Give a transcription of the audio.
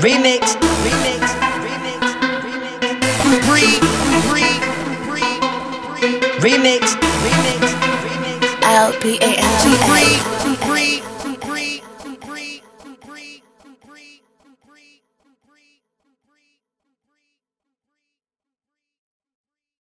Remix, remix, remix, remix. Free, free, free, free. Remix, remix, remix. L P A L G.